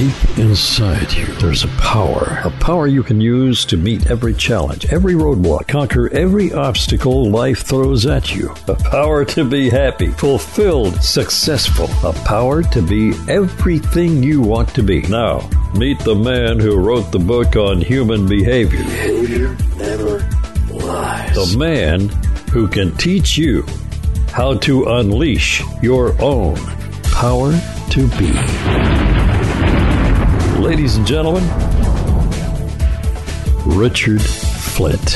Deep inside you, there's a power. A power you can use to meet every challenge, every roadblock, conquer every obstacle life throws at you. A power to be happy, fulfilled, successful. A power to be everything you want to be. Now, meet the man who wrote the book on human behavior. Behavior never lies. The man who can teach you how to unleash your own power to be. Ladies and gentlemen, Richard Flint.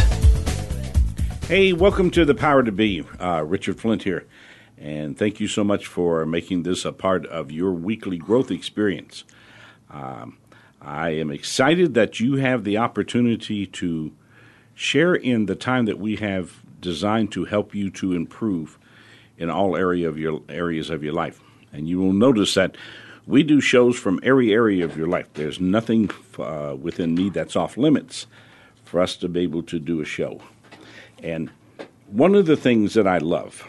Hey, welcome to the Power to Be. Uh, Richard Flint here. And thank you so much for making this a part of your weekly growth experience. Um, I am excited that you have the opportunity to share in the time that we have designed to help you to improve in all area of your areas of your life. And you will notice that we do shows from every area of your life. There's nothing uh, within me that's off limits for us to be able to do a show. And one of the things that I love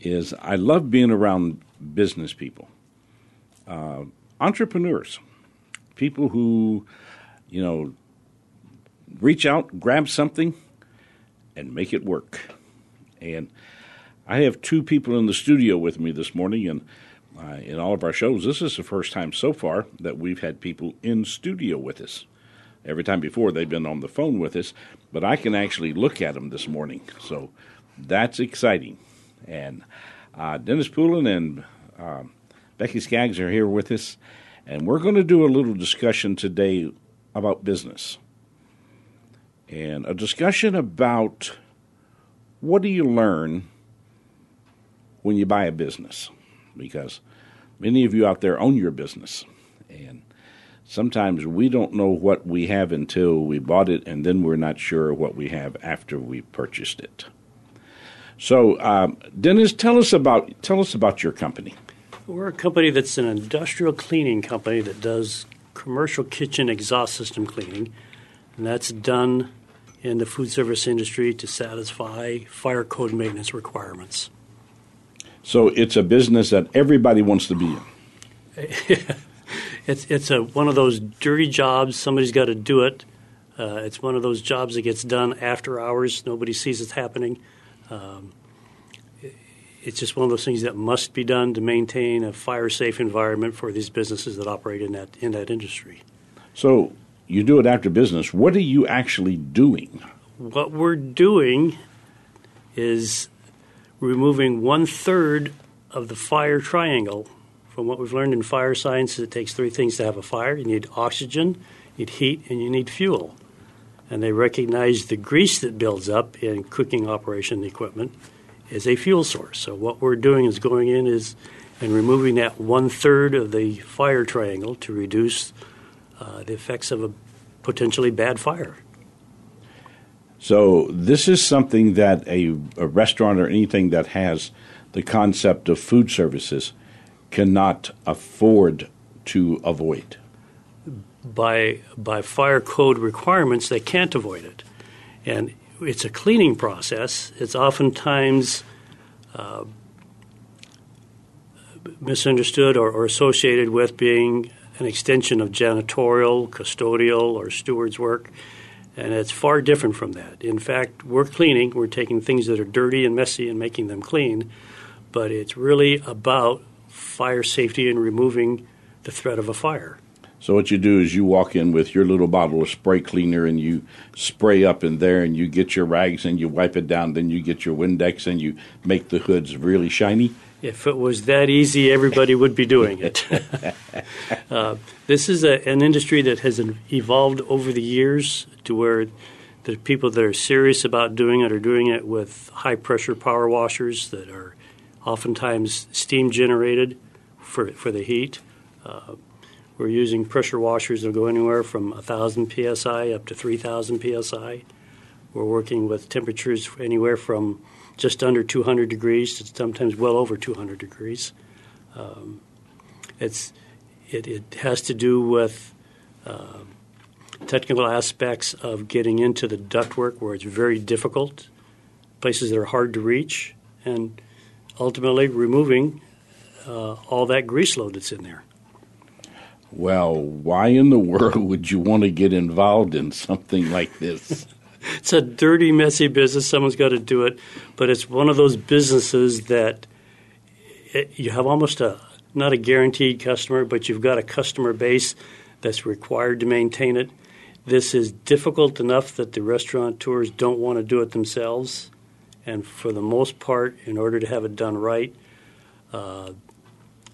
is I love being around business people, uh, entrepreneurs, people who, you know, reach out, grab something, and make it work. And I have two people in the studio with me this morning, and uh, in all of our shows, this is the first time so far that we've had people in studio with us. Every time before, they've been on the phone with us, but I can actually look at them this morning. So that's exciting. And uh, Dennis Poulin and uh, Becky Skaggs are here with us, and we're going to do a little discussion today about business and a discussion about what do you learn when you buy a business because many of you out there own your business. And sometimes we don't know what we have until we bought it, and then we're not sure what we have after we purchased it. So, um, Dennis, tell us about tell us about your company. We're a company that's an industrial cleaning company that does commercial kitchen exhaust system cleaning, and that's done in the food service industry to satisfy fire code maintenance requirements. So it's a business that everybody wants to be in. it's it's a one of those dirty jobs. Somebody's got to do it. Uh, it's one of those jobs that gets done after hours. Nobody sees it's happening. Um, it's just one of those things that must be done to maintain a fire safe environment for these businesses that operate in that in that industry. So you do it after business. What are you actually doing? What we're doing is removing one third of the fire triangle. From what we've learned in fire science, it takes three things to have a fire you need oxygen, you need heat, and you need fuel. And they recognize the grease that builds up in cooking operation equipment is a fuel source. So what we're doing is going in is and removing that one third of the fire triangle to reduce uh, the effects of a potentially bad fire. So this is something that a, a, restaurant or anything that has the concept of food services cannot afford to avoid. By by fire code requirements, they can't avoid it, and it's a cleaning process. It's oftentimes uh, misunderstood or, or associated with being an extension of janitorial, custodial, or steward's work and it's far different from that. In fact, we're cleaning, we're taking things that are dirty and messy and making them clean, but it's really about fire safety and removing the threat of a fire. So what you do is you walk in with your little bottle of spray cleaner and you spray up in there and you get your rags and you wipe it down. Then you get your Windex and you make the hoods really shiny. If it was that easy, everybody would be doing it. uh, this is a, an industry that has evolved over the years to where the people that are serious about doing it are doing it with high pressure power washers that are oftentimes steam generated for, for the heat. Uh, we're using pressure washers that go anywhere from 1,000 psi up to 3,000 psi. We're working with temperatures anywhere from just under 200 degrees to sometimes well over 200 degrees. Um, it's it, it has to do with uh, technical aspects of getting into the ductwork where it's very difficult, places that are hard to reach, and ultimately removing uh, all that grease load that's in there. Well, why in the world would you want to get involved in something like this? It's a dirty, messy business. Someone's got to do it, but it's one of those businesses that it, you have almost a not a guaranteed customer, but you've got a customer base that's required to maintain it. This is difficult enough that the restaurateurs don't want to do it themselves, and for the most part, in order to have it done right, uh,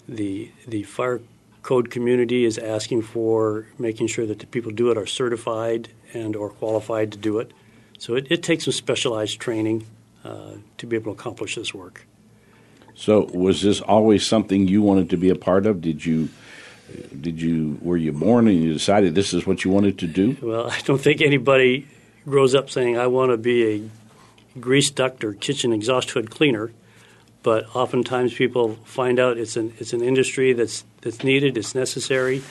the the fire code community is asking for making sure that the people do it are certified and or qualified to do it. So it, it takes some specialized training uh, to be able to accomplish this work. So was this always something you wanted to be a part of? Did you did you were you born and you decided this is what you wanted to do? Well, I don't think anybody grows up saying I want to be a grease duct or kitchen exhaust hood cleaner but oftentimes people find out it's an it's an industry that's that's needed, it's necessary,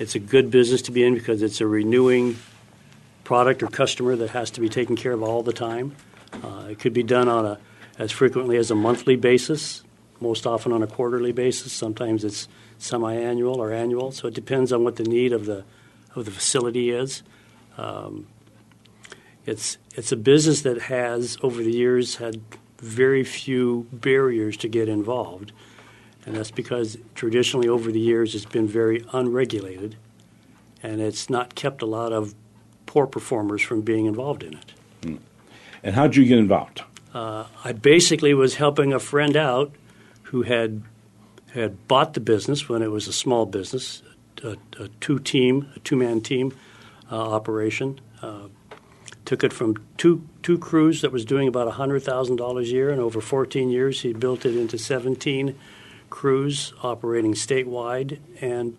it's a good business to be in because it's a renewing product or customer that has to be taken care of all the time. Uh, it could be done on a as frequently as a monthly basis, most often on a quarterly basis. Sometimes it's semi-annual or annual, so it depends on what the need of the of the facility is. Um, it's it's a business that has over the years had very few barriers to get involved. And that's because traditionally over the years it's been very unregulated and it's not kept a lot of poor performers from being involved in it. Hmm. And how did you get involved? Uh, I basically was helping a friend out who had had bought the business when it was a small business, a, a two team, a two man team uh, operation. Uh, took it from two two crews that was doing about hundred thousand dollars a year, and over 14 years he built it into 17 crews operating statewide, and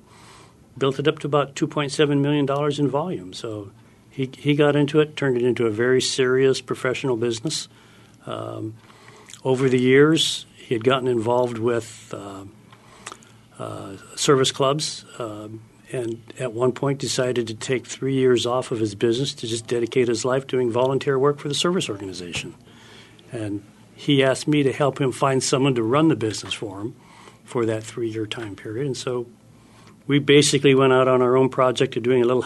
built it up to about 2.7 million dollars in volume. So he he got into it, turned it into a very serious professional business. Um, over the years, he had gotten involved with uh, uh, service clubs. Um, and at one point decided to take three years off of his business to just dedicate his life doing volunteer work for the service organization. And he asked me to help him find someone to run the business for him for that three year time period. And so we basically went out on our own project of doing a little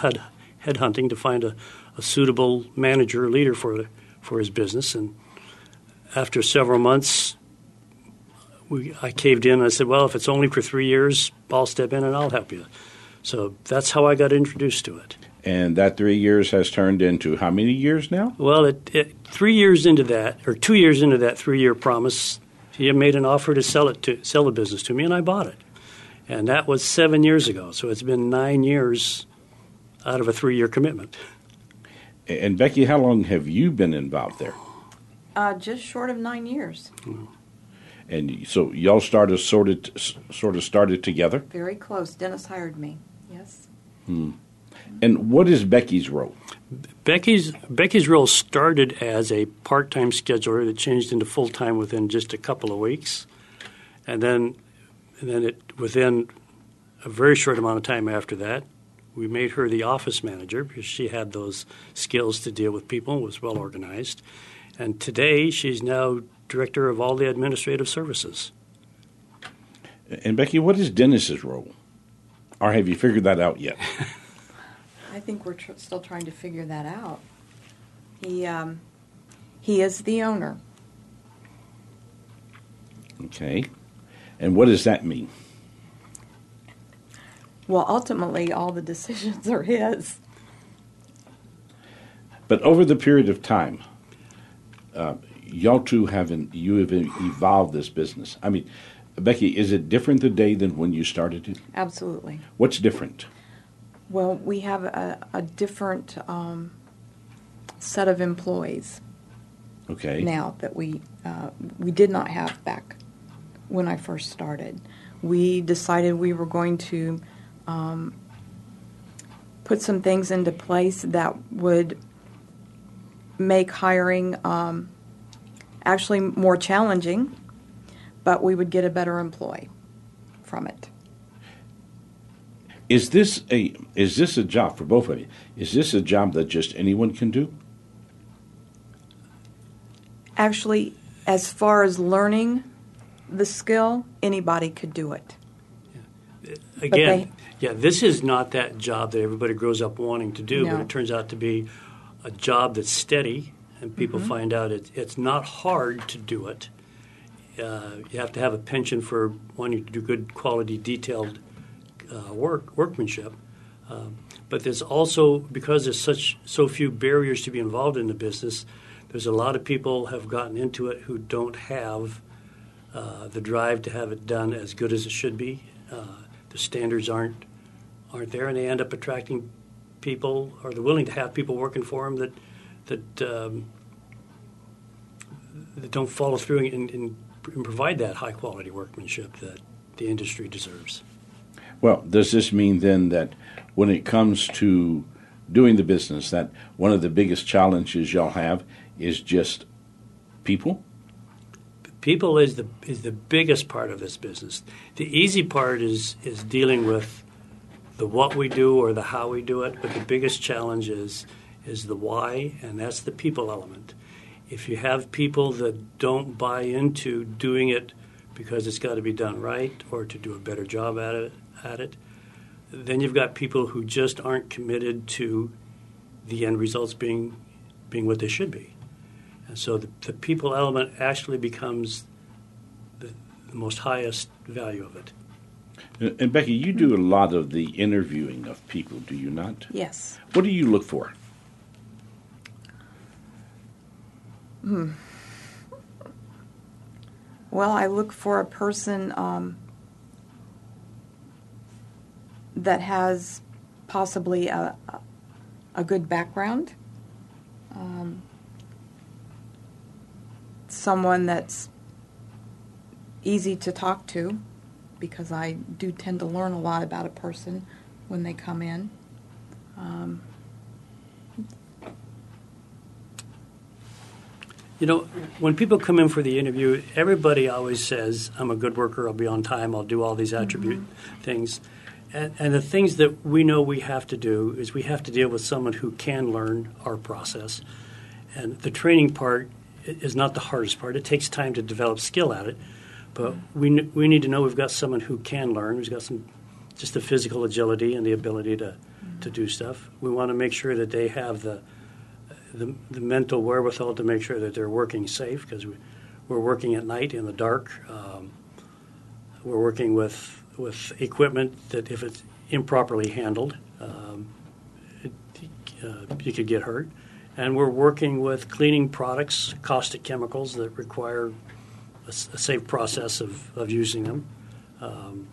head head hunting to find a, a suitable manager or leader for for his business. And after several months, we, I caved in and I said, "Well, if it's only for three years, I'll step in and I'll help you." So that's how I got introduced to it. And that three years has turned into how many years now? Well, it, it, three years into that, or two years into that three-year promise, he made an offer to sell it to sell the business to me, and I bought it. And that was seven years ago. So it's been nine years out of a three-year commitment. And Becky, how long have you been involved there? Uh, just short of nine years. And so y'all started sort of sort of started together. Very close. Dennis hired me. Yes. Hmm. And what is Becky's role? Becky's Becky's role started as a part-time scheduler that changed into full-time within just a couple of weeks, and then and then it within a very short amount of time after that, we made her the office manager because she had those skills to deal with people and was well organized. And today she's now director of all the administrative services. And Becky, what is Dennis's role? Or have you figured that out yet? I think we're tr- still trying to figure that out. He um, he is the owner. Okay. And what does that mean? Well, ultimately, all the decisions are his. But over the period of time, uh, y'all two have you have evolved this business. I mean, Becky, is it different today than when you started it? Absolutely. What's different? Well, we have a, a different um, set of employees Okay. now that we uh, we did not have back when I first started. We decided we were going to um, put some things into place that would make hiring um, actually more challenging, but we would get a better employee from it. Is this a is this a job for both of you? Is this a job that just anyone can do? Actually, as far as learning the skill, anybody could do it. Again, they- yeah, this is not that job that everybody grows up wanting to do, but it turns out to be a job that's steady, and people Mm-hmm. find out it, it's not hard to do it. Uh, you have to have a penchant for wanting to do good quality, detailed uh, work workmanship. Um, but there's also because there's such so few barriers to be involved in the business. There's a lot of people have gotten into it who don't have uh, the drive to have it done as good as it should be. Uh, the standards aren't aren't there, and they end up attracting people, or they're willing to have people working for them that that um, that don't follow through and, and, and provide that high quality workmanship that the industry deserves. Well, does this mean then that when it comes to doing the business, that one of the biggest challenges y'all have is just people? People is the is the biggest part of this business. The easy part is is dealing with the what we do or the how we do it, but the biggest challenge is is the why, and that's the people element. If you have people that don't buy into doing it because it's got to be done right or to do a better job at it, at it, then you've got people who just aren't committed to the end results being being what they should be. And so the, the people element actually becomes the, the most highest value of it. And and Becky, you do a lot of the interviewing of people, do you not? Yes. What do you look for? Hmm. Well, I look for a person um, that has possibly a, a- a good background, um, someone that's easy to talk to, because I do tend to learn a lot about a person when they come in. Um, you know, when people come in for the interview, everybody always says, I'm a good worker, I'll be on time, I'll do all these mm-hmm. attribute things. And, and the things that we know we have to do is we have to deal with someone who can learn our process. And the training part is not the hardest part. It takes time to develop skill at it. But we, we need to know we've got someone who can learn, who's got some just the physical agility and the ability to, to do stuff. We want to make sure that they have the, the, the mental wherewithal to make sure that they're working safe because we, we're working at night in the dark. Um, we're working with with equipment that if it's improperly handled, um, it, uh, you could get hurt. And we're working with cleaning products, caustic chemicals that require a, s- a safe process of, of using them. Um,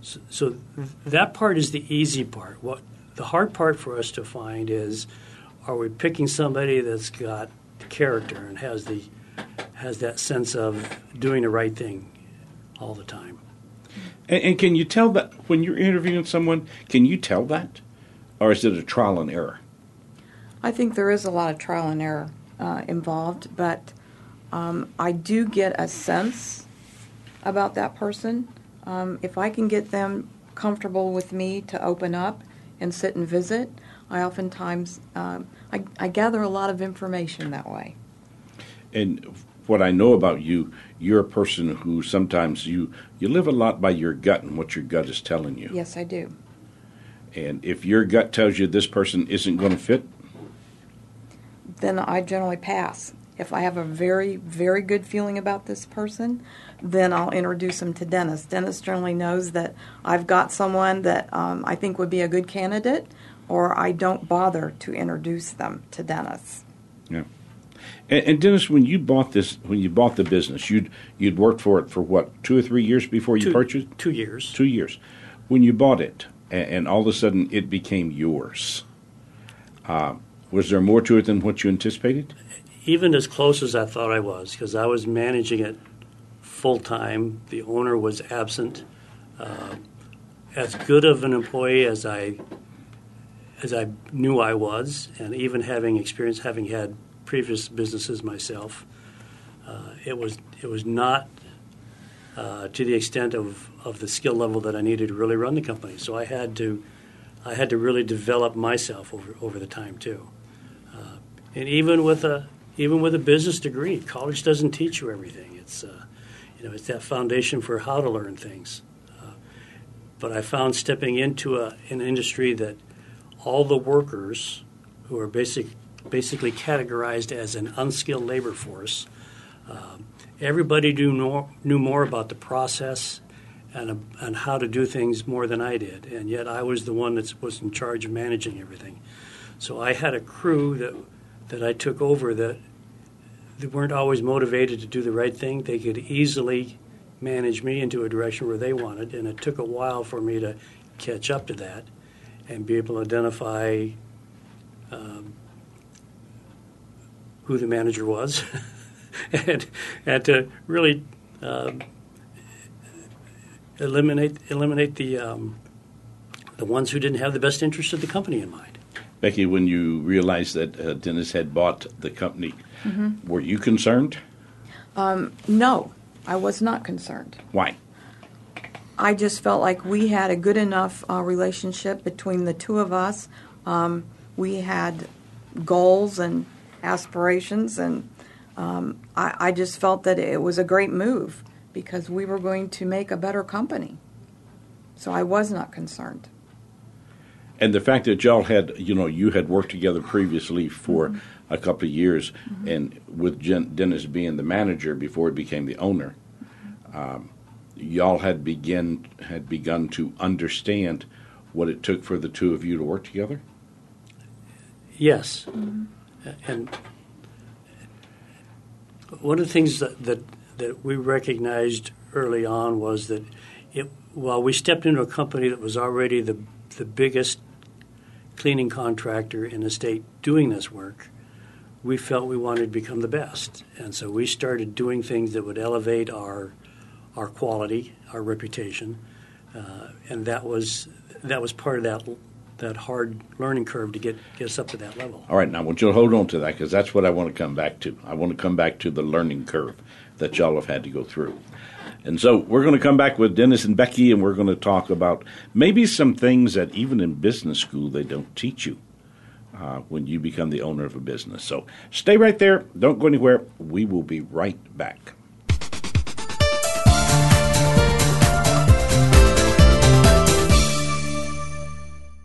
so, so that part is the easy part. What the hard part for us to find is, are we picking somebody that's got character and has the has that sense of doing the right thing all the time? And, and can you tell that when you're interviewing someone? Can you tell that, or is it a trial and error? I think there is a lot of trial and error uh, involved, but um, I do get a sense about that person. Um, if I can get them comfortable with me to open up and sit and visit, I oftentimes um, I, I gather a lot of information that way. And what I know about you, you're a person who sometimes you you live a lot by your gut and what your gut is telling you. Yes, I do. And if your gut tells you this person isn't going to fit, then I generally pass. If I have a very, very good feeling about this person, then I'll introduce them to Dennis. Dennis generally knows that I've got someone that um, I think would be a good candidate, or I don't bother to introduce them to Dennis. yeah. And, and Dennis, when you bought this, when you bought the business, you'd you'd worked for it for what two or three years before you Two, purchased. two years. Two years. When you bought it, and, and all of a sudden it became yours. Uh, Was there more to it than what you anticipated? Even as close as I thought I was, because I was managing it full time. The owner was absent. Uh, as good of an employee as I as I knew I was, and even having experience, having had previous businesses myself, uh, it was it was not uh, to the extent of, of the skill level that I needed to really run the company. So I had to I had to really develop myself over over the time too. Uh, and even with a even with a business degree, college doesn't teach you everything. It's uh, you know it's that foundation for how to learn things. Uh, but I found stepping into a, an industry that all the workers who are basic, basically categorized as an unskilled labor force. Um, everybody knew more, knew more about the process and, and how to do things more than I did, and yet I was the one that was in charge of managing everything. So I had a crew that that I took over that they weren't always motivated to do the right thing. They could easily manage me into a direction where they wanted, and it took a while for me to catch up to that and be able to identify um, who the manager was and, and to really um, eliminate eliminate the um, the ones who didn't have the best interest of the company in mind. Becky, when you realized that uh, Dennis had bought the company, mm-hmm. were you concerned? Um, no, I was not concerned. Why? I just felt like we had a good enough uh, relationship between the two of us. Um, we had goals and aspirations, and um, I, I, just felt that it was a great move because we were going to make a better company. So I was not concerned. And the fact that y'all had, you know, you had worked together previously for mm-hmm. a couple of years, mm-hmm. and with Jen, Dennis being the manager before he became the owner, um, y'all had begin had begun to understand what it took for the two of you to work together? Yes, mm-hmm. and one of the things that, that that we recognized early on was that it, while we stepped into a company that was already the the biggest cleaning contractor in the state doing this work, we felt we wanted to become the best, and so we started doing things that would elevate our our quality, our reputation, uh, and that was that was part of that that hard learning curve to get get us up to that level. All right, now I want you to hold on to that because that's what I want to come back to. I want to come back to the learning curve that y'all have had to go through. And so we're going to come back with Dennis and Becky, and we're going to talk about maybe some things that even in business school they don't teach you uh, when you become the owner of a business. So stay right there. Don't go anywhere. We will be right back.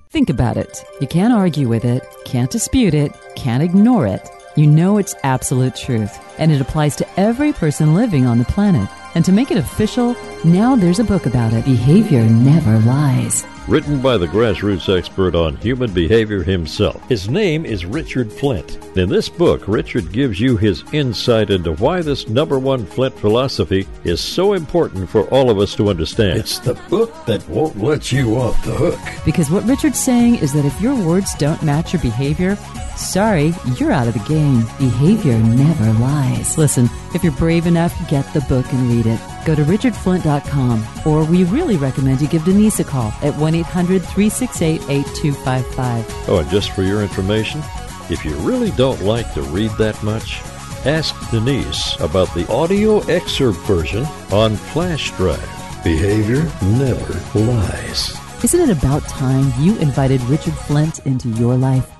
Think about it. You can't argue with it, can't dispute it, can't ignore it. You know it's absolute truth, and it applies to every person living on the planet. And to make it official, now there's a book about it Behavior Never Lies written by the grassroots expert on human behavior himself. His name is Richard Flint. In this book, Richard gives you his insight into why this number one Flint philosophy is so important for all of us to understand. It's the book that won't let you off the hook. Because what Richard's saying is that if your words don't match your behavior, sorry, you're out of the game. Behavior never lies. Listen, if you're brave enough, get the book and read it. Go to richardflint.com, or we really recommend you give Denise a call at 1 800 368 8255. Oh, and just for your information, if you really don't like to read that much, ask Denise about the audio excerpt version on flash drive. Behavior never lies. Isn't it about time you invited Richard Flint into your life?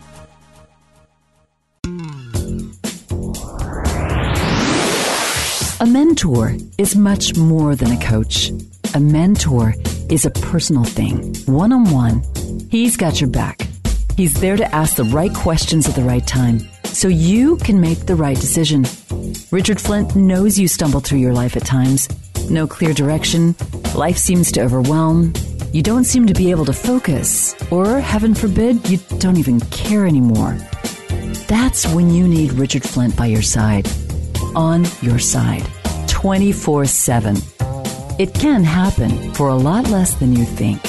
A mentor is much more than a coach. A mentor is a personal thing, one on one. He's got your back. He's there to ask the right questions at the right time so you can make the right decision. Richard Flint knows you stumble through your life at times. No clear direction, life seems to overwhelm, you don't seem to be able to focus, or heaven forbid, you don't even care anymore. That's when you need Richard Flint by your side on your side 24 7. It can happen for a lot less than you think.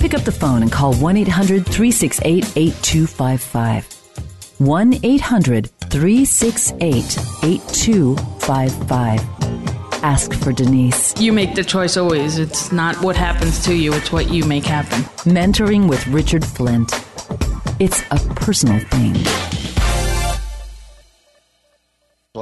Pick up the phone and call 1 800 368 8255. 1 800 368 8255. Ask for Denise. You make the choice always. It's not what happens to you, it's what you make happen. Mentoring with Richard Flint. It's a personal thing.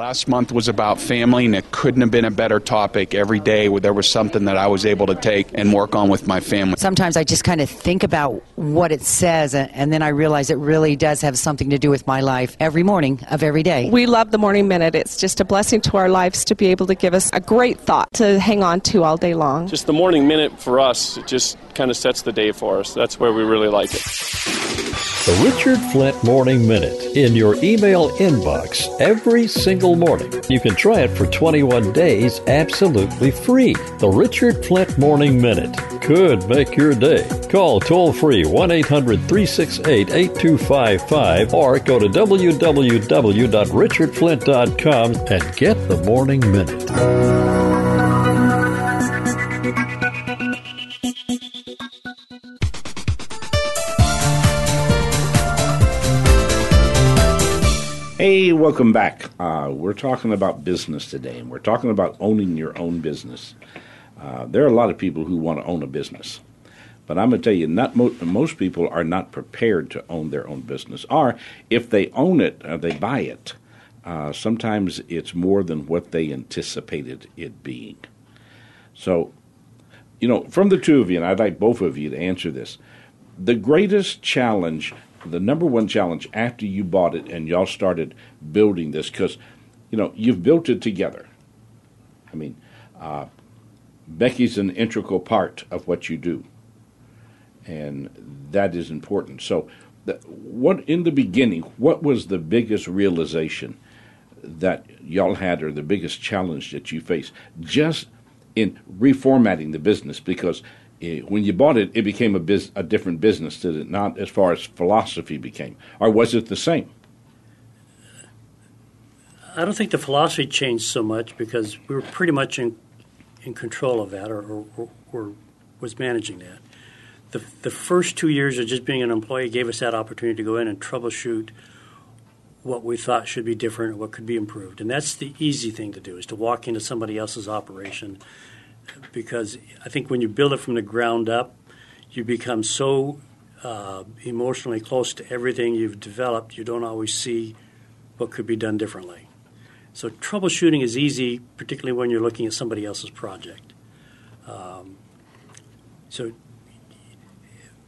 Last month was about family, and it couldn't have been a better topic. Every day, where there was something that I was able to take and work on with my family. Sometimes I just kind of think about what it says, and then I realize it really does have something to do with my life every morning of every day. We love the Morning Minute. It's just a blessing to our lives to be able to give us a great thought to hang on to all day long. Just the Morning Minute for us, it just kind of sets the day for us. That's where we really like it. The Richard Flint Morning Minute in your email inbox every single morning. You can try it for 21 days absolutely free. The Richard Flint Morning Minute could make your day. Call toll free 1 800 368 8255 or go to www.richardflint.com and get the Morning Minute. Hey, welcome back. Uh, we're talking about business today, and we're talking about owning your own business. Uh, there are a lot of people who want to own a business, but I'm going to tell you, not mo- most people are not prepared to own their own business. Or if they own it, uh, they buy it. Uh, sometimes it's more than what they anticipated it being. So, you know, from the two of you, and I'd like both of you to answer this. The greatest challenge the number one challenge after you bought it and y'all started building this because you know you've built it together. I mean uh, becky's an integral part of what you do and that is important. So the, what in the beginning what was the biggest realization that y'all had or the biggest challenge that you faced just in reformatting the business? Because when you bought it, it became a, a different business, did it not? As far as philosophy became, or was it the same? I don't think the philosophy changed so much because we were pretty much in in control of that, or, or, or was managing that. The the first two years of just being an employee gave us that opportunity to go in and troubleshoot what we thought should be different or what could be improved, and that's the easy thing to do is to walk into somebody else's operation because I think when you build it from the ground up, you become so uh, emotionally close to everything you've developed, you don't always see what could be done differently. So troubleshooting is easy, particularly when you're looking at somebody else's project. Um, so,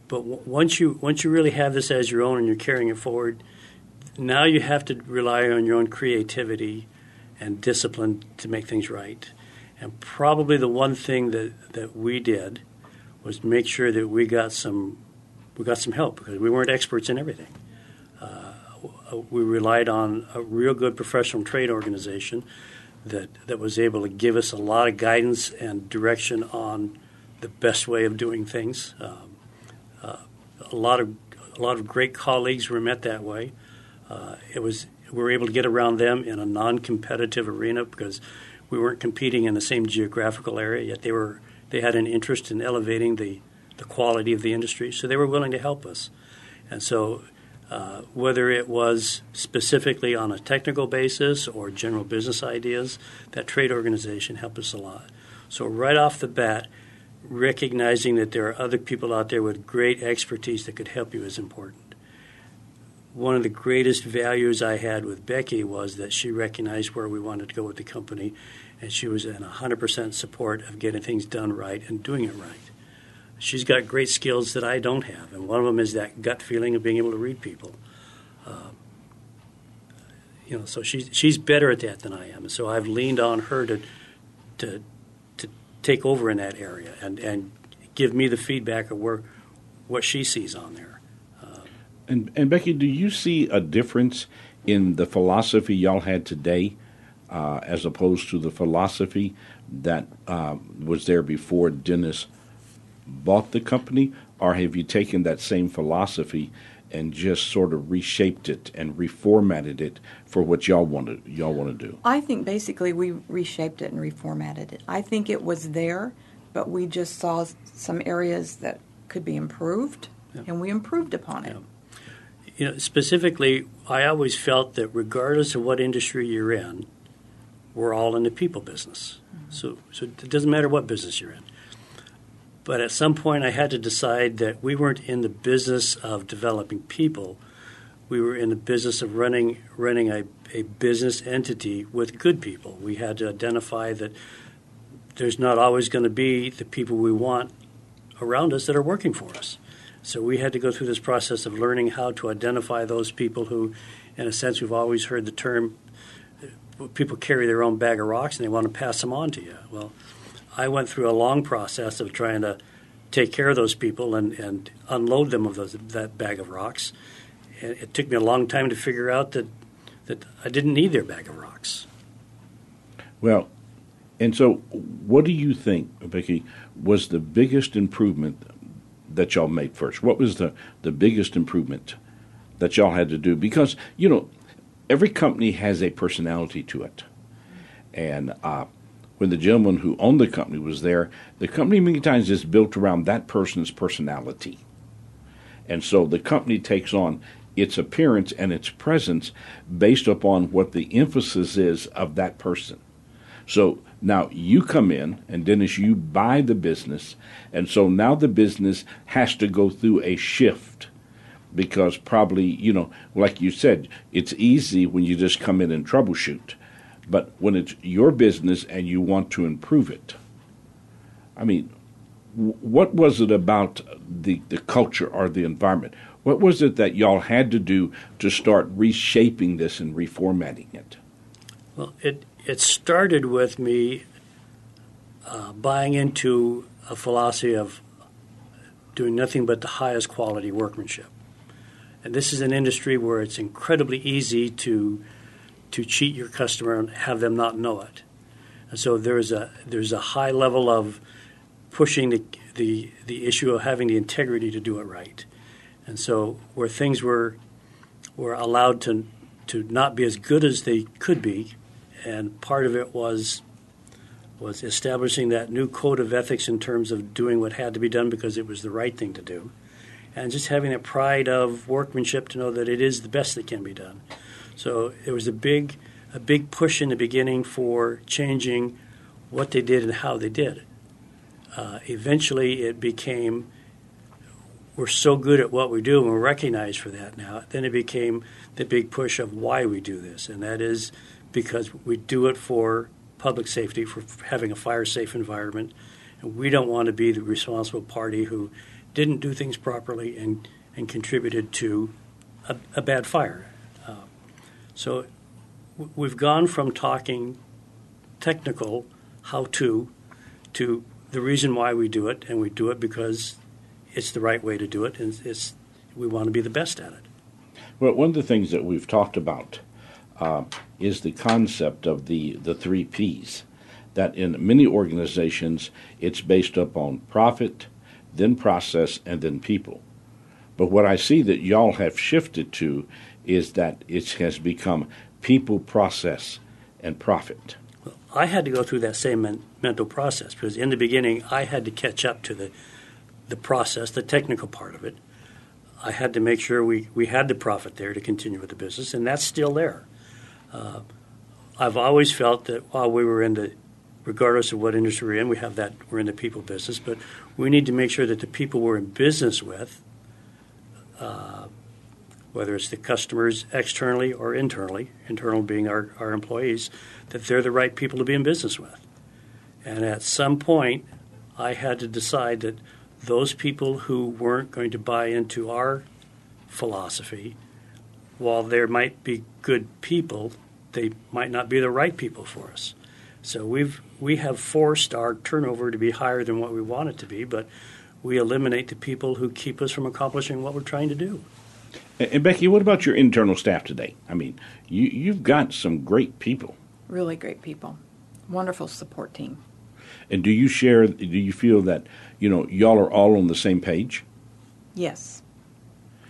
but w- once you once you really have this as your own and you're carrying it forward, now you have to rely on your own creativity and discipline to make things right. And probably the one thing that, that we did was make sure that we got some we got some help because we weren't experts in everything. Uh, we relied on a real good professional trade organization that that was able to give us a lot of guidance and direction on the best way of doing things. Um, uh, a lot of a lot of great colleagues were met that way. Uh, it was we were able to get around them in a non-competitive arena because we weren't competing in the same geographical area, yet they were they had an interest in elevating the, the quality of the industry, so they were willing to help us. And so, uh, whether it was specifically on a technical basis or general business ideas, that trade organization helped us a lot. So, right off the bat, recognizing that there are other people out there with great expertise that could help you is important one of the greatest values I had with Becky was that she recognized where we wanted to go with the company, and she was in 100% support of getting things done right and doing it right. She's got great skills that I don't have, and one of them is that gut feeling of being able to read people. Uh, you know, so she's she's better at that than I am, so I've leaned on her to to to take over in that area and and give me the feedback of where what she sees on there. And, and Becky, do you see a difference in the philosophy y'all had today uh, as opposed to the philosophy that uh, was there before Dennis bought the company? Or have you taken that same philosophy and just sort of reshaped it and reformatted it for what y'all want to y'all want to do? I think basically we reshaped it and reformatted it. I think it was there, but we just saw some areas that could be improved, yeah. and we improved upon it. Yeah you know, specifically, I always felt that regardless of what industry you're in, we're all in the people business. Mm-hmm. So, so it doesn't matter what business you're in. But at some point, I had to decide that we weren't in the business of developing people. We were in the business of running running a, a business entity with good people. We had to identify that there's not always going to be the people we want around us that are working for us. So we had to go through this process of learning how to identify those people who, in a sense, we've always heard the term people carry their own bag of rocks and they want to pass them on to you. Well, I went through a long process of trying to take care of those people and, and unload them of those, that bag of rocks. And it took me a long time to figure out that, that I didn't need their bag of rocks. Well, and so what do you think, Vicki, was the biggest improvement that y'all made first? What was the, the biggest improvement that y'all had to do? Because, you know, every company has a personality to it. And uh, when the gentleman who owned the company was there, the company many times is built around that person's personality. And so the company takes on its appearance and its presence based upon what the emphasis is of that person. So now you come in, and Dennis, you buy the business, and so now the business has to go through a shift because probably, you know, like you said, it's easy when you just come in and troubleshoot. But when it's your business and you want to improve it, I mean, what was it about the, the culture or the environment? What was it that y'all had to do to start reshaping this and reformatting it? Well, it it started with me uh, buying into a philosophy of doing nothing but the highest quality workmanship. And this is an industry where it's incredibly easy to to cheat your customer and have them not know it. And so there's a there's a high level of pushing the the the issue of having the integrity to do it right. And so where things were were allowed to to not be as good as they could be, and part of it was was establishing that new code of ethics in terms of doing what had to be done because it was the right thing to do, and just having that pride of workmanship to know that it is the best that can be done. So it was a big, a big push in the beginning for changing what they did and how they did. Uh, eventually, it became we're so good at what we do and we're recognized for that now. Then it became the big push of why we do this, and that is because we do it for public safety, for having a fire safe environment, and we don't want to be the responsible party who didn't do things properly and, and contributed to a, a bad fire. Uh, so we've gone from talking technical, how to, to the reason why we do it, and we do it because it's the right way to do it, and it's we want to be the best at it. Well, one of the things that we've talked about uh, is the concept of the the three P's. That in many organizations, it's based upon profit, then process, and then people. But what I see that y'all have shifted to is that it has become people, process, and profit. Well, I had to go through that same men- mental process because in the beginning I had to catch up to the the process, the technical part of it. I had to make sure we, we had the profit there to continue with the business, and that's still there. Uh, I've always felt that while we were in the, regardless of what industry we're in, we have that we're in the people business, but we need to make sure that the people we're in business with uh, whether it's the customers externally or internally, internal being our, our employees, that they're the right people to be in business with. And at some point, I had to decide that those people who weren't going to buy into our philosophy, while there might be good people, they might not be the right people for us. So we've we have forced our turnover to be higher than what we want it to be, but we eliminate the people who keep us from accomplishing what we're trying to do. And Becky, what about your internal staff today? I mean, you, you've got some great people. Really great people. Wonderful support team. And do you share, do you feel that, you know, y'all are all on the same page? Yes.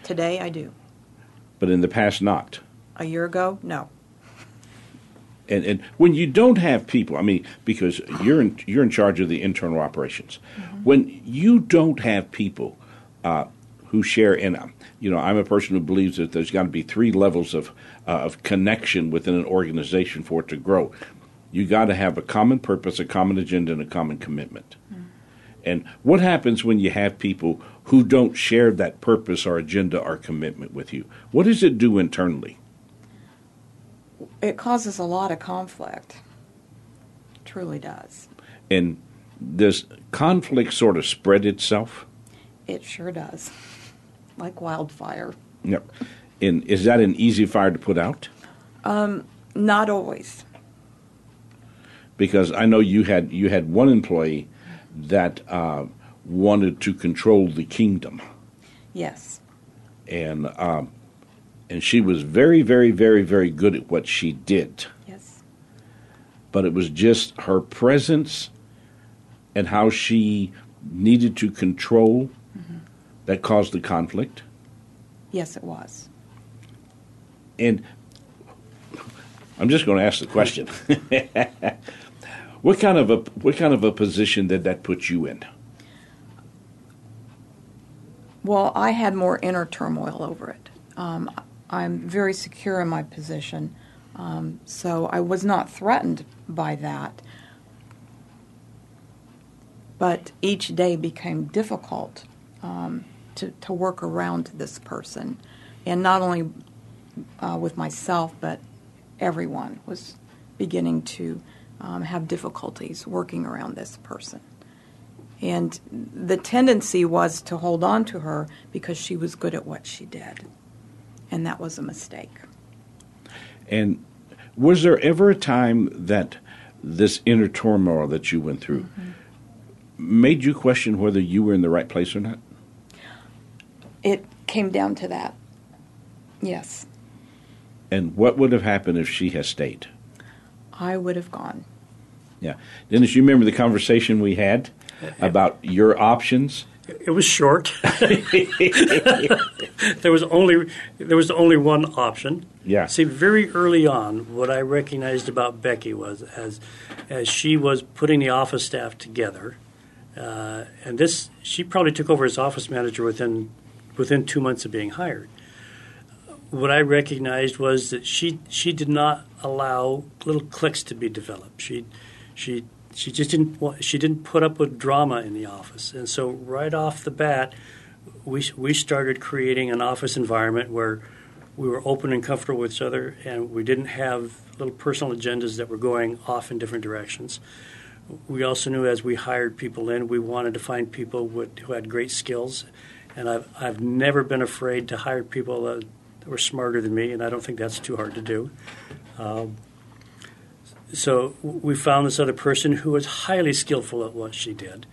Today I do. But in the past, not? A year ago, no. And, and when you don't have people, I mean, because you're in, you're in charge of the internal operations, mm-hmm. when you don't have people uh, who share. in, um, you know, I'm a person who believes that there's got to be three levels of uh, of connection within an organization for it to grow. You got to have a common purpose, a common agenda, and a common commitment. And what happens when you have people who don't share that purpose or agenda or commitment with you? What does it do internally? It causes a lot of conflict. truly does. And does conflict sort of spread itself? It sure does. Like wildfire. Yep. And is that an easy fire to put out? Um, not always. Because I know you had you had one employee that uh, wanted to control the kingdom, Yes. and um, and she was very, very, very, very good at what she did. Yes. But it was just her presence and how she needed to control that caused the conflict. Yes, it was. And I'm just going to ask the question: What kind of a what kind of a position did that put you in? Well, I had more inner turmoil over it. Um, I'm very secure in my position, um, so I was not threatened by that. But each day became difficult um, to, to work around this person. And not only uh, with myself, but everyone was beginning to um, have difficulties working around this person. And the tendency was to hold on to her because she was good at what she did. And that was a mistake. And was there ever a time that this inner turmoil that you went through mm-hmm. made you question whether you were in the right place or not? It came down to that. Yes, And what would have happened if she had stayed? I would have gone. Yeah. Dennis, you remember the conversation we had uh, about your options? It was short. there was only there was only one option. Yeah. See, very early on, what I recognized about Becky was as as she was putting the office staff together, uh, and this she probably took over as office manager within within two months of being hired. What I recognized was that she she did not allow little cliques to be developed. She she she just didn't she didn't put up with drama in the office, and so right off the bat, we we started creating an office environment where we were open and comfortable with each other, and we didn't have little personal agendas that were going off in different directions. We also knew as we hired people in, we wanted to find people with, who had great skills, and I've I've never been afraid to hire people that, that were smarter than me, and I don't think that's too hard to do. Um, so we found this other person who was highly skillful at what she did.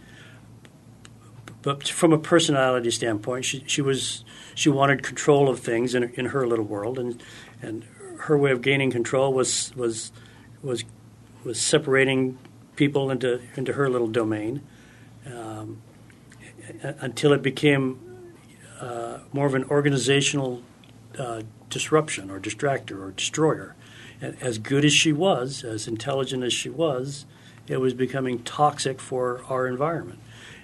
But from a personality standpoint, she, she was she wanted control of things in, in her little world, and and her way of gaining control was was was was separating people into into her little domain um, until it became uh, more of an organizational uh, disruption or distractor or destroyer. As good as she was, as intelligent as she was, it was becoming toxic for our environment.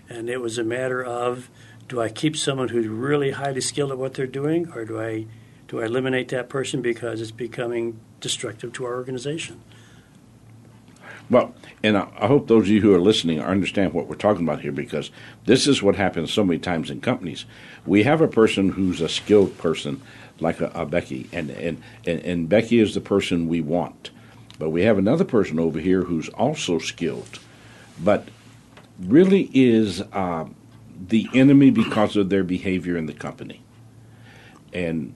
And it was a matter of do I keep someone who's really highly skilled at what they're doing, or do I do I eliminate that person because it's becoming destructive to our organization? Well, and I, I hope those of you who are listening understand what we're talking about here because this is what happens so many times in companies. We have a person who's a skilled person, like a, a Becky, and, and, and, and Becky is the person we want. But we have another person over here who's also skilled, but really is uh, the enemy because of their behavior in the company. And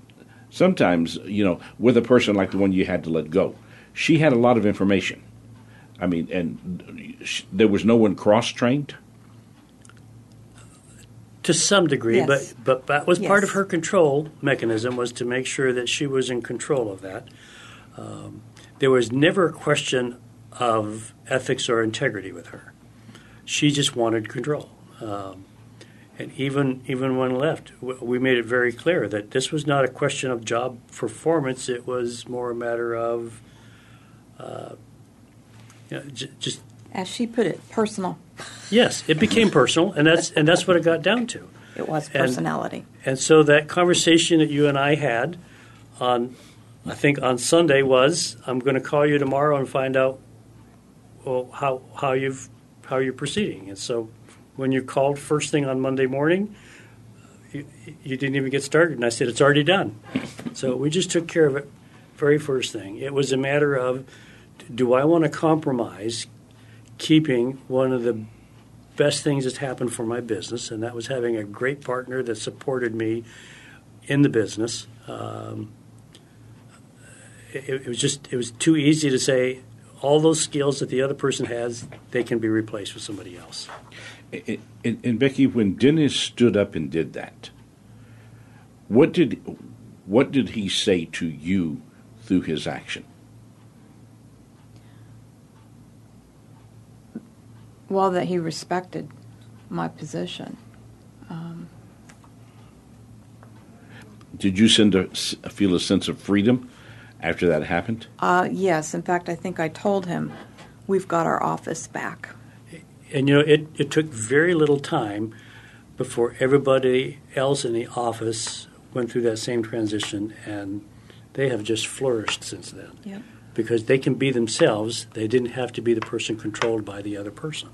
sometimes, you know, with a person like the one you had to let go, she had a lot of information. I mean, and sh- there was no one cross trained. To some degree, Yes. but but that was part of her control mechanism was to make sure that she was in control of that. Um, there was never a question of ethics or integrity with her. She just wanted control. Um, and even even when left, we made it very clear that this was not a question of job performance. It was more a matter of uh, you know, j- just As she put it, personal. Yes, it became personal, and that's and that's what it got down to. It was And- personality. And so that conversation that you and I had on, I think on Sunday was, I'm going to call you tomorrow and find out well, how how you've how you're proceeding. And so when you called first thing on Monday morning, you, you didn't even get started, and I said it's already done. So we just took care of it very first thing. It was a matter of, do I want to compromise keeping one of the best things that's happened for my business, and that was having a great partner that supported me in the business. Um, it, it was just it was too easy to say all those skills that the other person has they can be replaced with somebody else. And, and, and Becky, when Dennis stood up and did that, what did what did he say to you through his action? Well, that he respected my position. Um, Did you send a, feel a sense of freedom after that happened? uh, yes, in fact, I think I told him we've got our office back. And you know, it, it took very little time before everybody else in the office went through that same transition, and they have just flourished since then. Yep. Because they can be themselves, they didn't have to be the person controlled by the other person.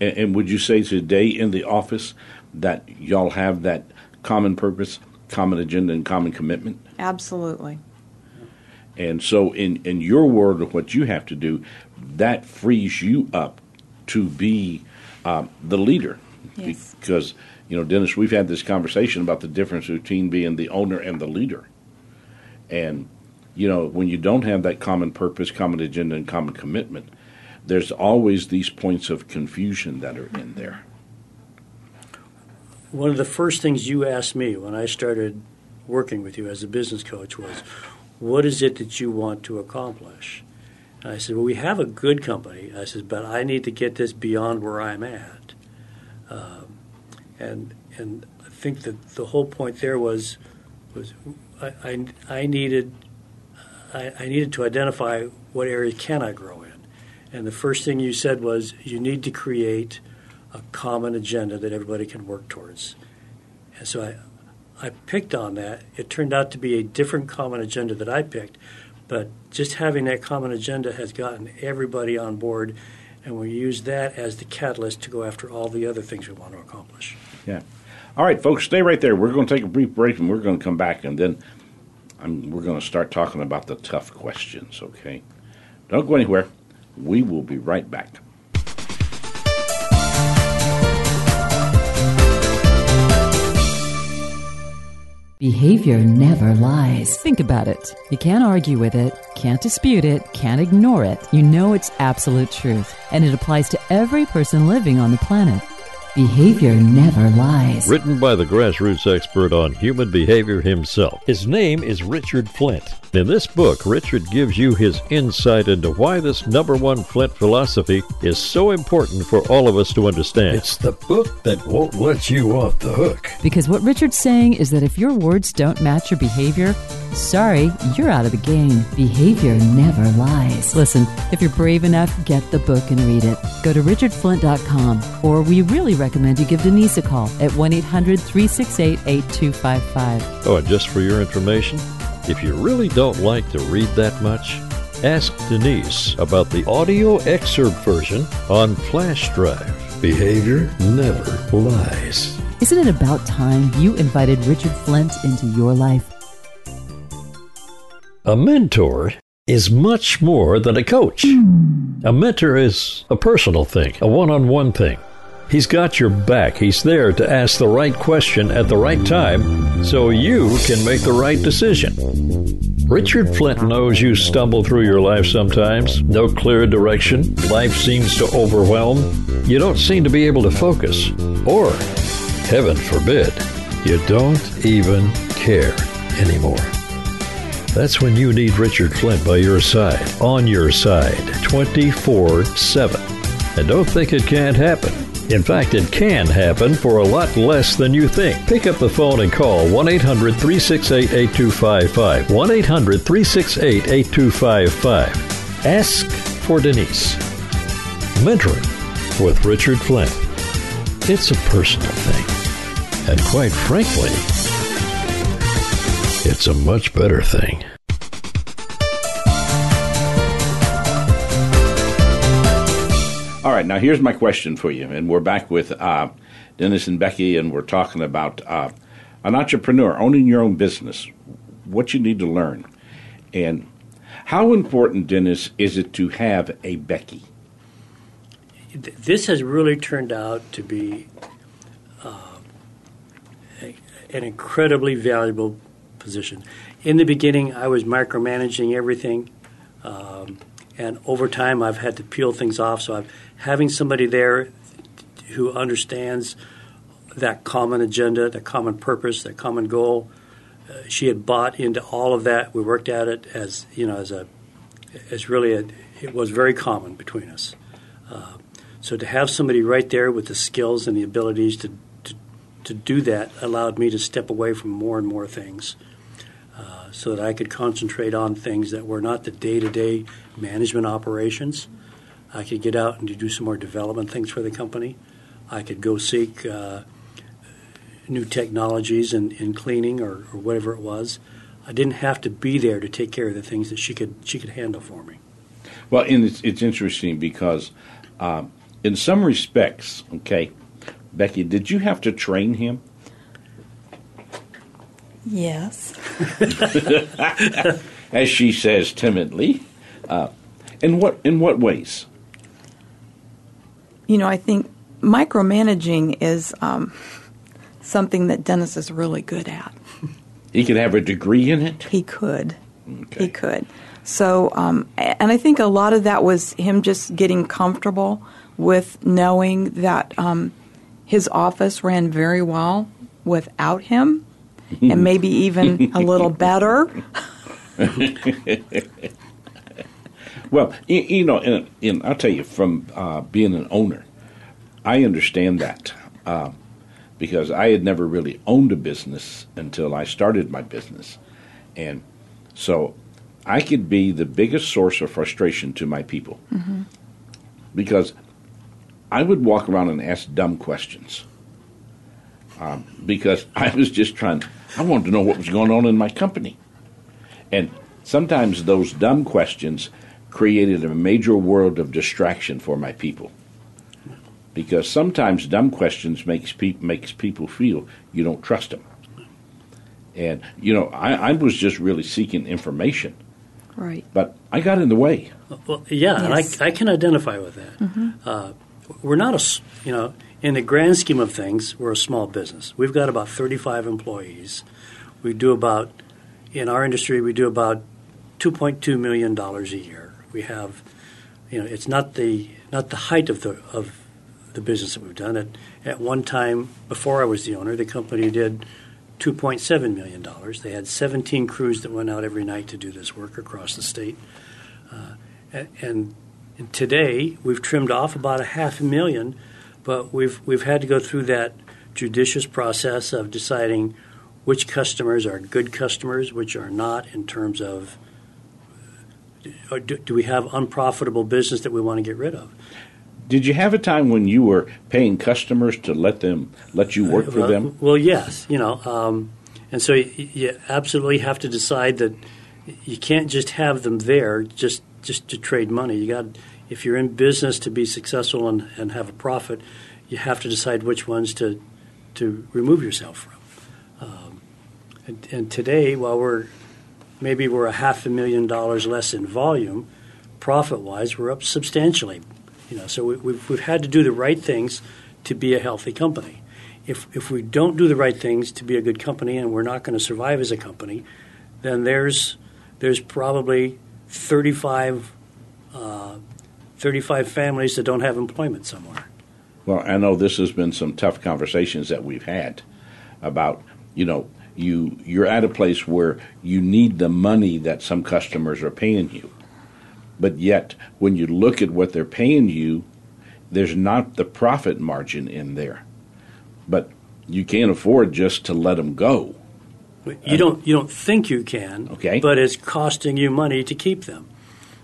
And, and would you say today in the office that y'all have that common purpose, common agenda, and common commitment? Absolutely. And so, in, in your world of what you have to do, that frees you up to be um, the leader. Yes. Because, you know, Dennis, we've had this conversation about the difference between being the owner and the leader. And, you know, when you don't have that common purpose, common agenda, and common commitment, there's always these points of confusion that are in there. One of the first things you asked me when I started working with you as a business coach was, What is it that you want to accomplish? And I said, Well, we have a good company. I said, But I need to get this beyond where I'm at. Um, and and I think that the whole point there was was I, I, I needed I, I needed to identify what area can I grow in. And the first thing you said was you need to create a common agenda that everybody can work towards. And so I, I picked on that. It turned out to be a different common agenda that I picked, but just having that common agenda has gotten everybody on board, and we use that as the catalyst to go after all the other things we want to accomplish. Yeah. All right, folks, stay right there. We're going to take a brief break and we're going to come back and then I'm, we're going to start talking about the tough questions, okay? Don't go anywhere. We will be right back. Behavior never lies. Think about it. You can't argue with it, can't dispute it, can't ignore it. You know it's absolute truth, and it applies to every person living on the planet. Behavior never lies. Written by the grassroots expert on human behavior himself. His name is Richard Flint. In this book, Richard gives you his insight into why this number one Flint philosophy is so important for all of us to understand. It's the book that won't let you off the hook. Because what Richard's saying is that if your words don't match your behavior, sorry, you're out of the game. Behavior never lies. Listen, if you're brave enough, get the book and read it. Go to richardflint.com, or we really recommend you give Denise a call at 1 800 368 8255. Oh, and just for your information, if you really don't like to read that much, ask Denise about the audio excerpt version on flash drive. Behavior never lies. Isn't it about time you invited Richard Flint into your life? A mentor is much more than a coach. A mentor is a personal thing, a one on one thing. He's got your back. He's there to ask the right question at the right time so you can make the right decision. Richard Flint knows you stumble through your life sometimes. No clear direction. Life seems to overwhelm. You don't seem to be able to focus. Or, heaven forbid, you don't even care anymore. That's when you need Richard Flint by your side, on your side, 24 7. And don't think it can't happen. In fact, it can happen for a lot less than you think. Pick up the phone and call 1 800 368 8255. 1 800 368 8255. Ask for Denise. Mentoring with Richard Flint. It's a personal thing, And quite frankly, it's a much better thing. All right, now here's my question for you, and we're back with uh, Dennis and Becky, and we're talking about uh, an entrepreneur owning your own business, what you need to learn, and how important, Dennis, is it to have a Becky? This has really turned out to be uh, a, an incredibly valuable position. In the beginning, I was micromanaging everything. Um, and over time I've had to peel things off. So I'm having somebody there who understands that common agenda, that common purpose, that common goal. Uh, she had bought into all of that. We worked at it as you know as a as really a, it was very common between us. Uh, so to have somebody right there with the skills and the abilities to, to to do that allowed me to step away from more and more things so that I could concentrate on things that were not the day to day management operations. I could get out and do some more development things for the company. I could go seek uh, new technologies in, in cleaning or, or, whatever it was. I didn't have to be there to take care of the things that she could she could handle for me. Well, and it's, it's interesting because, uh, in some respects, okay, Becky, did you have to train him? Yes. As she says timidly. Uh, in what in what ways? You know, I think micromanaging is um, something that Dennis is really good at. He could have a degree in it. He could. Okay. He could. So, um, and I think a lot of that was him just getting comfortable with knowing that um, his office ran very well without him and maybe even a little better. well, you, you know, and, and, I'll tell you from uh, being an owner, I understand that uh, because I had never really owned a business until I started my business, and so I could be the biggest source of frustration to my people mm-hmm. because I would walk around and ask dumb questions. Um, because I was just trying I wanted to know what was going on in my company. And sometimes those dumb questions created a major world of distraction for my people. Because sometimes dumb questions makes pe- makes people feel you don't trust them. And you know, I, I was just really seeking information. Right. But I got in the way. Well, yeah, yes. and I, I can identify with that. Mm-hmm. Uh, we're not a, you know, in the grand scheme of things, we're a small business. We've got about 35 employees. We do about, in our industry, we do about 2.2 million dollars a year. We have, you know, it's not the not the height of the of the business that we've done. At at one time, before I was the owner, the company did 2.7 million dollars. They had 17 crews that went out every night to do this work across the state, uh, and, and today we've trimmed off about a half a million but we've we've had to go through that judicious process of deciding which customers are good customers, which are not, in terms of do, do we have unprofitable business that we want to get rid of. Did you have a time when you were paying customers to let them let you work for uh, them? Well, yes, you know, um, and so you, you, absolutely have to decide that you can't just have them there just just to trade money. You got if you're in business to be successful and, and have a profit, you have to decide which ones to to remove yourself from. Um, and, and, today, while we're maybe we're a half a million dollars less in volume, profit wise, we're up substantially. You know, so we, we've we've had to do the right things to be a healthy company. If if we don't do the right things to be a good company, and we're not going to survive as a company, then there's there's probably 35 uh, 35 families that don't have employment somewhere. Well, I know this has been some tough conversations that we've had about, you know, you you're at a place where you need the money that some customers are paying you. But yet, when you look at what they're paying you, there's not the profit margin in there. But you can't afford just to let them go. You don't you don't think you can. Okay. But it's costing you money to keep them.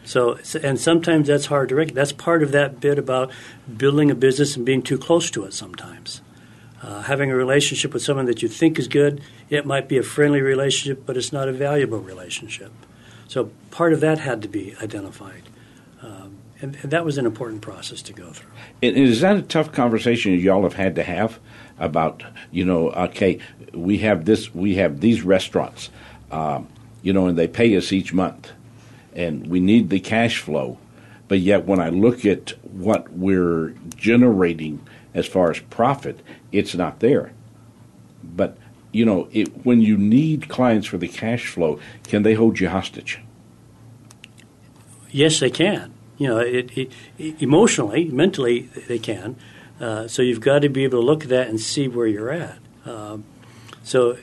So, and sometimes that's hard to recognize. That's part of that bit about building a business and being too close to it sometimes. Uh, having a relationship with someone that you think is good, it might be a friendly relationship, but it's not a valuable relationship. So part of that had to be identified. Um, and, and, that was an important process to go through. And is that a tough conversation y'all have had to have about, you know, okay, we have this, we have these restaurants, um, you know, and they pay us each month, and we need the cash flow, but yet when I look at what we're generating as far as profit, it's not there. But you know, it, when you need clients for the cash flow, can they hold you hostage? Yes, they can. You know, it, it, emotionally, mentally, they can. Uh, so you've got to be able to look at that and see where you're at. Um, so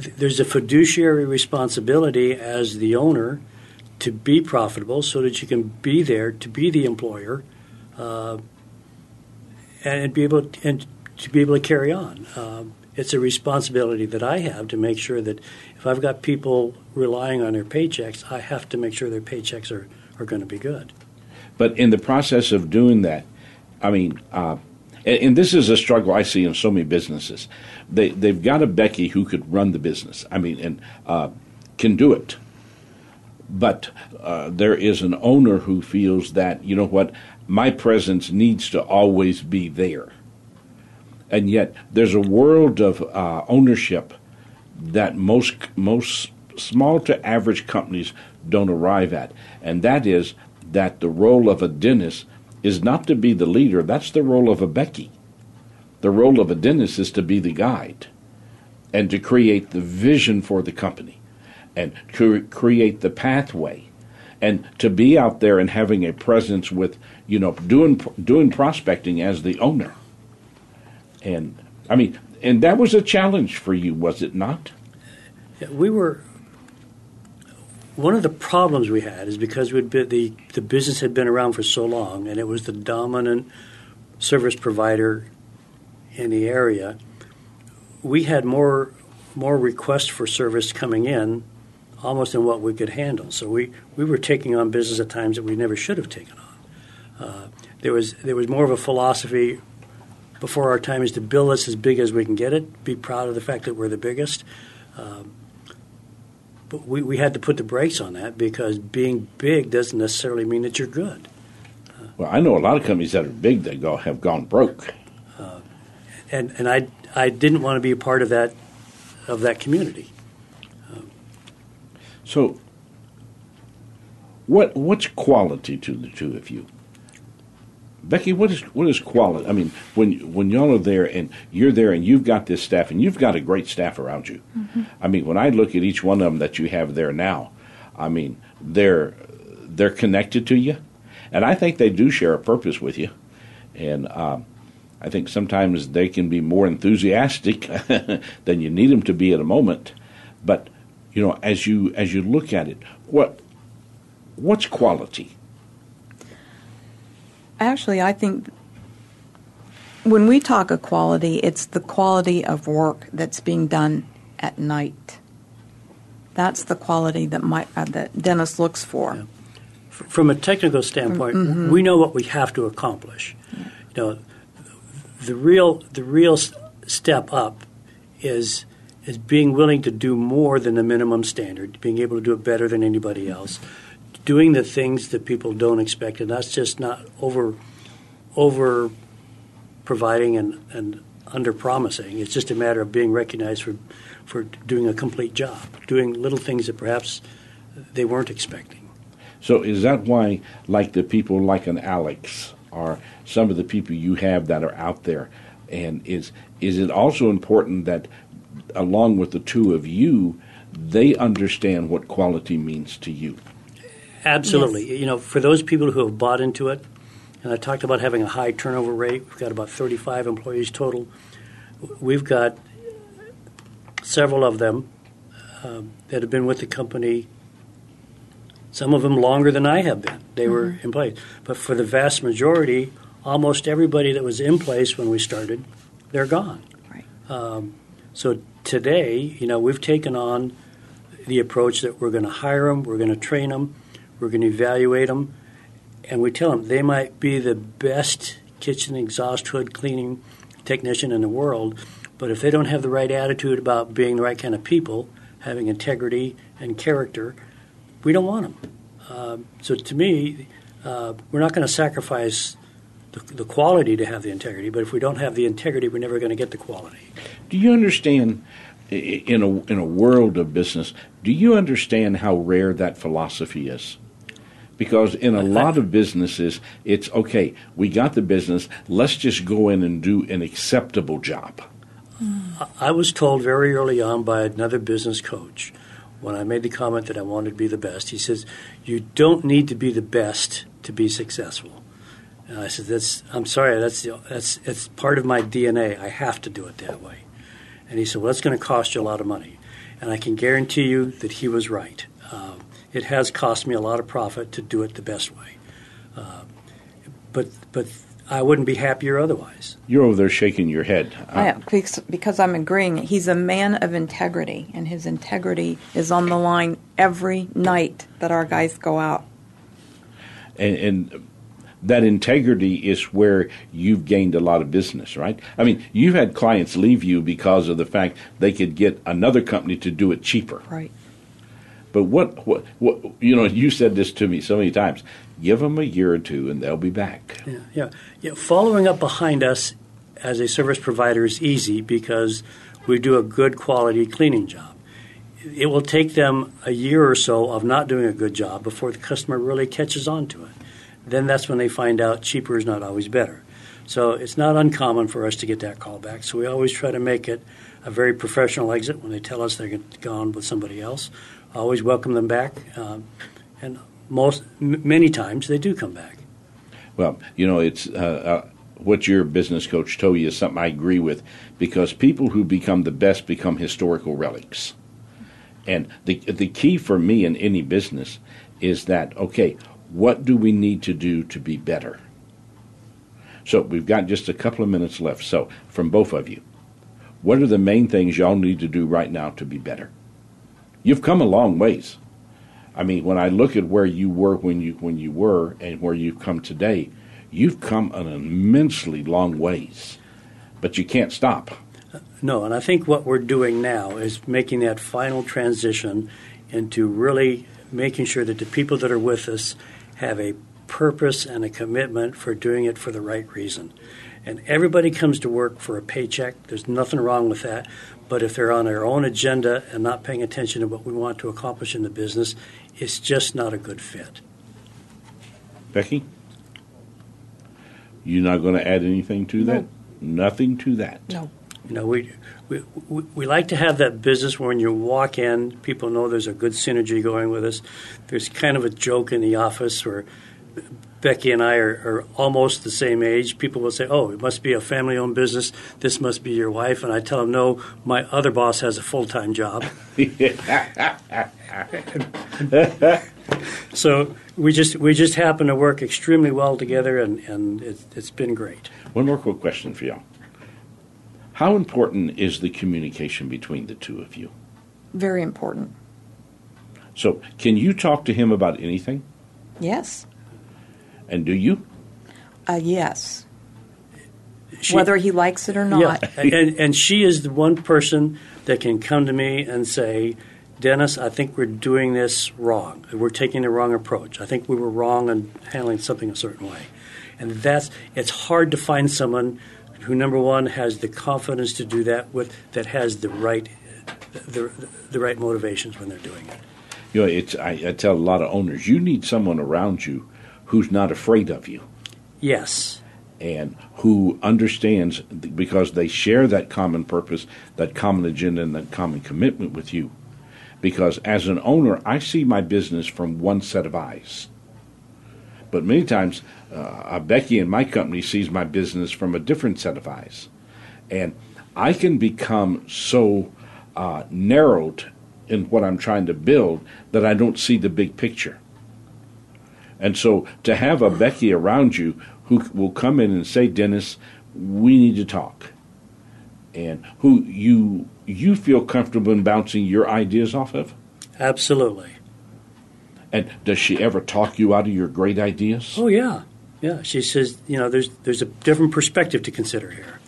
th- there's a fiduciary responsibility as the owner to be profitable, so that you can be there to be the employer, uh, and be able to, and to be able to carry on. Um, it's a responsibility that I have to make sure that if I've got people relying on their paychecks, I have to make sure their paychecks are, are going to be good. But in the process of doing that, I mean, uh, and, and, this is a struggle I see in so many businesses. They they've got a Becky who could run the business. I mean, and uh, can do it. But uh, there is an owner who feels that you know what, my presence needs to always be there and yet there's a world of uh, ownership that most most small to average companies don't arrive at, and that is that the role of a Dennis is not to be the leader. That's the role of a Becky. The role of a Dennis is to be the guide, and to create the vision for the company, and to create the pathway, and to be out there and having a presence with you know doing doing prospecting as the owner and I mean, and that was a challenge for you, was it not? We were. One of the problems we had is because we'd been, the the business had been around for so long, and it was the dominant service provider in the area. We had more more requests for service coming in, almost in what we could handle. So we, we were taking on business at times that we never should have taken on. Uh, there was there was more of a philosophy before our time is to build us as big as we can get it, be proud of the fact that we're the biggest. Um, but we, we had to put the brakes on that because being big doesn't necessarily mean that you're good. Uh, well, I know a lot of companies that are big that go have gone broke. Uh, and and I, I didn't want to be a part of that of that community. So, what what's quality to the two of you? Becky, what is what is quality? I mean, when when y'all are there and you're there and you've got this staff and you've got a great staff around you. Mm-hmm. I mean, when I look at each one of them that you have there now, I mean, they're they're connected to you, and I think they do share a purpose with you, and um, I think sometimes they can be more enthusiastic than you need them to be at a moment. But you know, as you as you look at it, what what's quality? Actually, I think when we talk of quality, it's the quality of work that's being done at night. That's the quality that my, uh, that Dennis looks for. Yeah. From a technical standpoint, mm-hmm. we know what we have to accomplish. Yeah. You know, the real the real step up is is being willing to do more than the minimum standard, being able to do it better than anybody else doing the things that people don't expect, and that's just not over over providing and, and under promising. It's just a matter of being recognized for for doing a complete job, doing little things that perhaps they weren't expecting. So is that why, like the people like an Alex, or some of the people you have that are out there, and is is it also important that, along with the two of you, they understand what quality means to you? Absolutely. Yes. You know, for those people who have bought into it, and I talked about having a high turnover rate, we've got about 35 employees total. We've got several of them um, that have been with the company, some of them longer than I have been. They mm-hmm. were in place. But for the vast majority, almost everybody that was in place when we started, they're gone. Right. Um, so today, you know, we've taken on the approach that we're going to hire them, we're going to train them, we're going to evaluate them, and we tell them they might be the best kitchen exhaust hood cleaning technician in the world, but if they don't have the right attitude about being the right kind of people, having integrity and character, we don't want them. Uh, so to me, uh, we're not going to sacrifice the, the, quality to have the integrity, but if we don't have the integrity, we're never going to get the quality. Do you understand? In a in a world of business, do you understand how rare that philosophy is? because in a lot of businesses it's okay we got the business let's just go in and do an acceptable job hmm. i was told very early on by another business coach when i made the comment that i wanted to be the best he says you don't need to be the best to be successful and i said that's i'm sorry that's the, that's it's part of my dna i have to do it that way and he said well that's going to cost you a lot of money and i can guarantee you that he was right um, it has cost me a lot of profit to do it the best way. Uh, but but I wouldn't be happier otherwise. You're over there shaking your head. I am, because I'm agreeing. He's a man of integrity, and his integrity is on the line every night that our guys go out. And, and that integrity is where you've gained a lot of business, right? I mean, you've had clients leave you because of the fact they could get another company to do it cheaper. Right. But what, what, what, you know, you said this to me so many times. Give them a year or two, and they'll be back. Yeah, yeah, yeah. Following up behind us as a service provider is easy because we do a good quality cleaning job. It will take them a year or so of not doing a good job before the customer really catches on to it. Then that's when they find out cheaper is not always better. So it's not uncommon for us to get that call back. So we always try to make it a very professional exit when they tell us they're gone with somebody else always welcome them back, uh, and most m- many times they do come back. Well, you know, it's uh, uh, what your business coach told you is something I agree with because people who become the best become historical relics. And the the key for me in any business is that okay, what do we need to do to be better? So we've got just a couple of minutes left. So from both of you, what are the main things y'all need to do right now to be better? You've come a long ways. I mean, when I look at where you were when you when you were and where you've come today, you've come an immensely long ways. But you can't stop. No, and I think what we're doing now is making that final transition into really making sure that the people that are with us have a purpose and a commitment for doing it for the right reason. And everybody comes to work for a paycheck. There's nothing wrong with that. But if they're on their own agenda and not paying attention to what we want to accomplish in the business, it's just not a good fit. Becky? You're not going to add anything to no. that? Nothing to that? No. You know, we, we, we, we like to have that business where when you walk in, people know there's a good synergy going with us. There's kind of a joke in the office where Becky and I are, are, almost the same age, people will say, "Oh, it must be a family-owned business. This must be your wife." And I tell them, "No, my other boss has a full-time job." so we just we just happen to work extremely well together, and and it, it's been great. One more quick question for y'all: How important is the communication between the two of you? Very important. So, can you talk to him about anything? Yes. And do you? Uh, yes. She, Whether he likes it or not. Yeah. and, and she is the one person that can come to me and say, Dennis, I think we're doing this wrong. We're taking the wrong approach. I think we were wrong in handling something a certain way. And that's it's hard to find someone who number one has the confidence to do that with that has the right the, the right motivations when they're doing it. You know, it's I, I tell a lot of owners, you need someone around you who's not afraid of you. Yes. And who understands because they share that common purpose, that common agenda, and that common commitment with you. Because as an owner, I see my business from one set of eyes. But many times, uh, Becky in my company sees my business from a different set of eyes. And I can become so uh, narrowed in what I'm trying to build that I don't see the big picture. And so to have a Becky around you who will come in and say, Dennis, we need to talk, and who you you feel comfortable in bouncing your ideas off of. Absolutely. And does she ever talk you out of your great ideas? Oh yeah, yeah. She says, you know, there's there's a different perspective to consider here.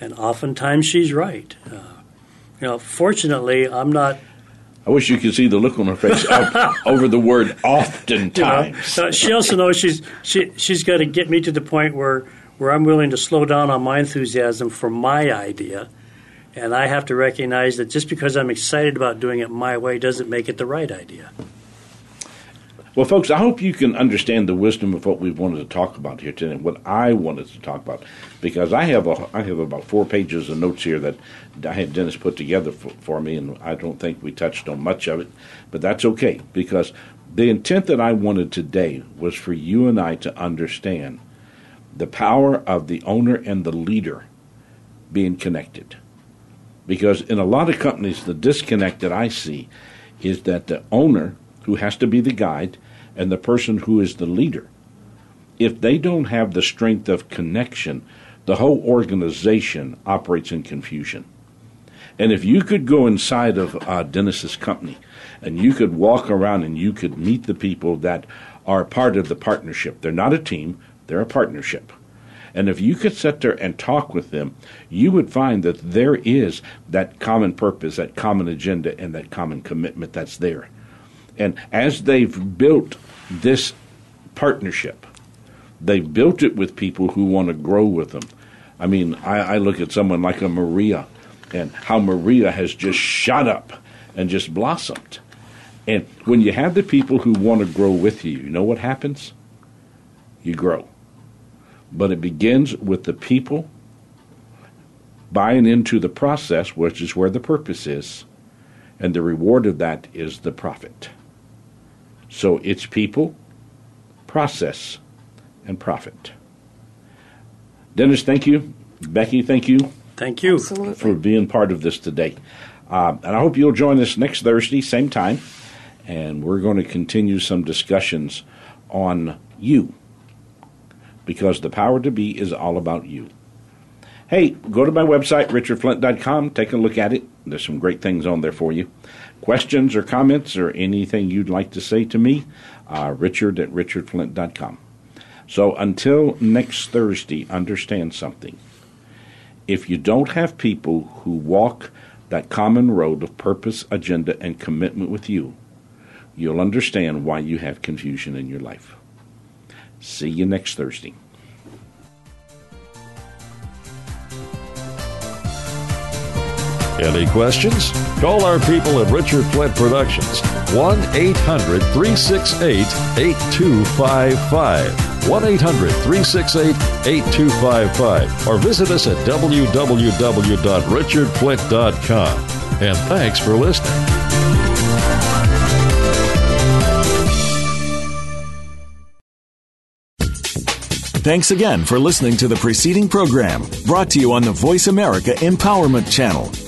and oftentimes she's right. Uh, you know, fortunately, I'm not. I wish you could see the look on her face over the word oftentimes. You know, she also knows she's she she's got to get me to the point where where I'm willing to slow down on my enthusiasm for my idea, and I have to recognize that just because I'm excited about doing it my way doesn't make it the right idea. Well, folks, I hope you can understand the wisdom of what we've wanted to talk about here today, what I wanted to talk about, because I have a, I have about four pages of notes here that I had Dennis put together for, for me, and I don't think we touched on much of it, but that's okay because the intent that I wanted today was for you and I to understand the power of the owner and the leader being connected. Because in a lot of companies, the disconnect that I see is that the owner, who has to be the guide, and the person who is the leader. If they don't have the strength of connection, the whole organization operates in confusion. And if you could go inside of uh, Dennis's company and you could walk around and you could meet the people that are part of the partnership, they're not a team, they're a partnership. And if you could sit there and talk with them, you would find that there is that common purpose, that common agenda, and that common commitment that's there. And as they've built this partnership. They've built it with people who want to grow with them. I mean, I, I look at someone like a Maria and how Maria has just shot up and just blossomed. And when you have the people who want to grow with you, you know what happens? You grow. But it begins with the people buying into the process, which is where the purpose is, and the reward of that is the profit. So it's people, process, and profit. Dennis, thank you. Becky, thank you. Thank you Absolutely. for being part of this today. Uh, and I hope you'll join us next Thursday, same time, and we're going to continue some discussions on you because the power to be is all about you. Hey, go to my website, richardflint.com, take a look at it. There's some great things on there for you questions or comments or anything you'd like to say to me, uh, richard at richardflint.com. So until next Thursday, understand something. If you don't have people who walk that common road of purpose, agenda, and commitment with you, you'll understand why you have confusion in your life. See you next Thursday. Any questions? Call our people at Richard Flint Productions. 1 800 368 8255. 1 800 368 8255. Or visit us at www.richardflint.com. And thanks for listening. Thanks again for listening to the preceding program brought to you on the Voice America Empowerment Channel.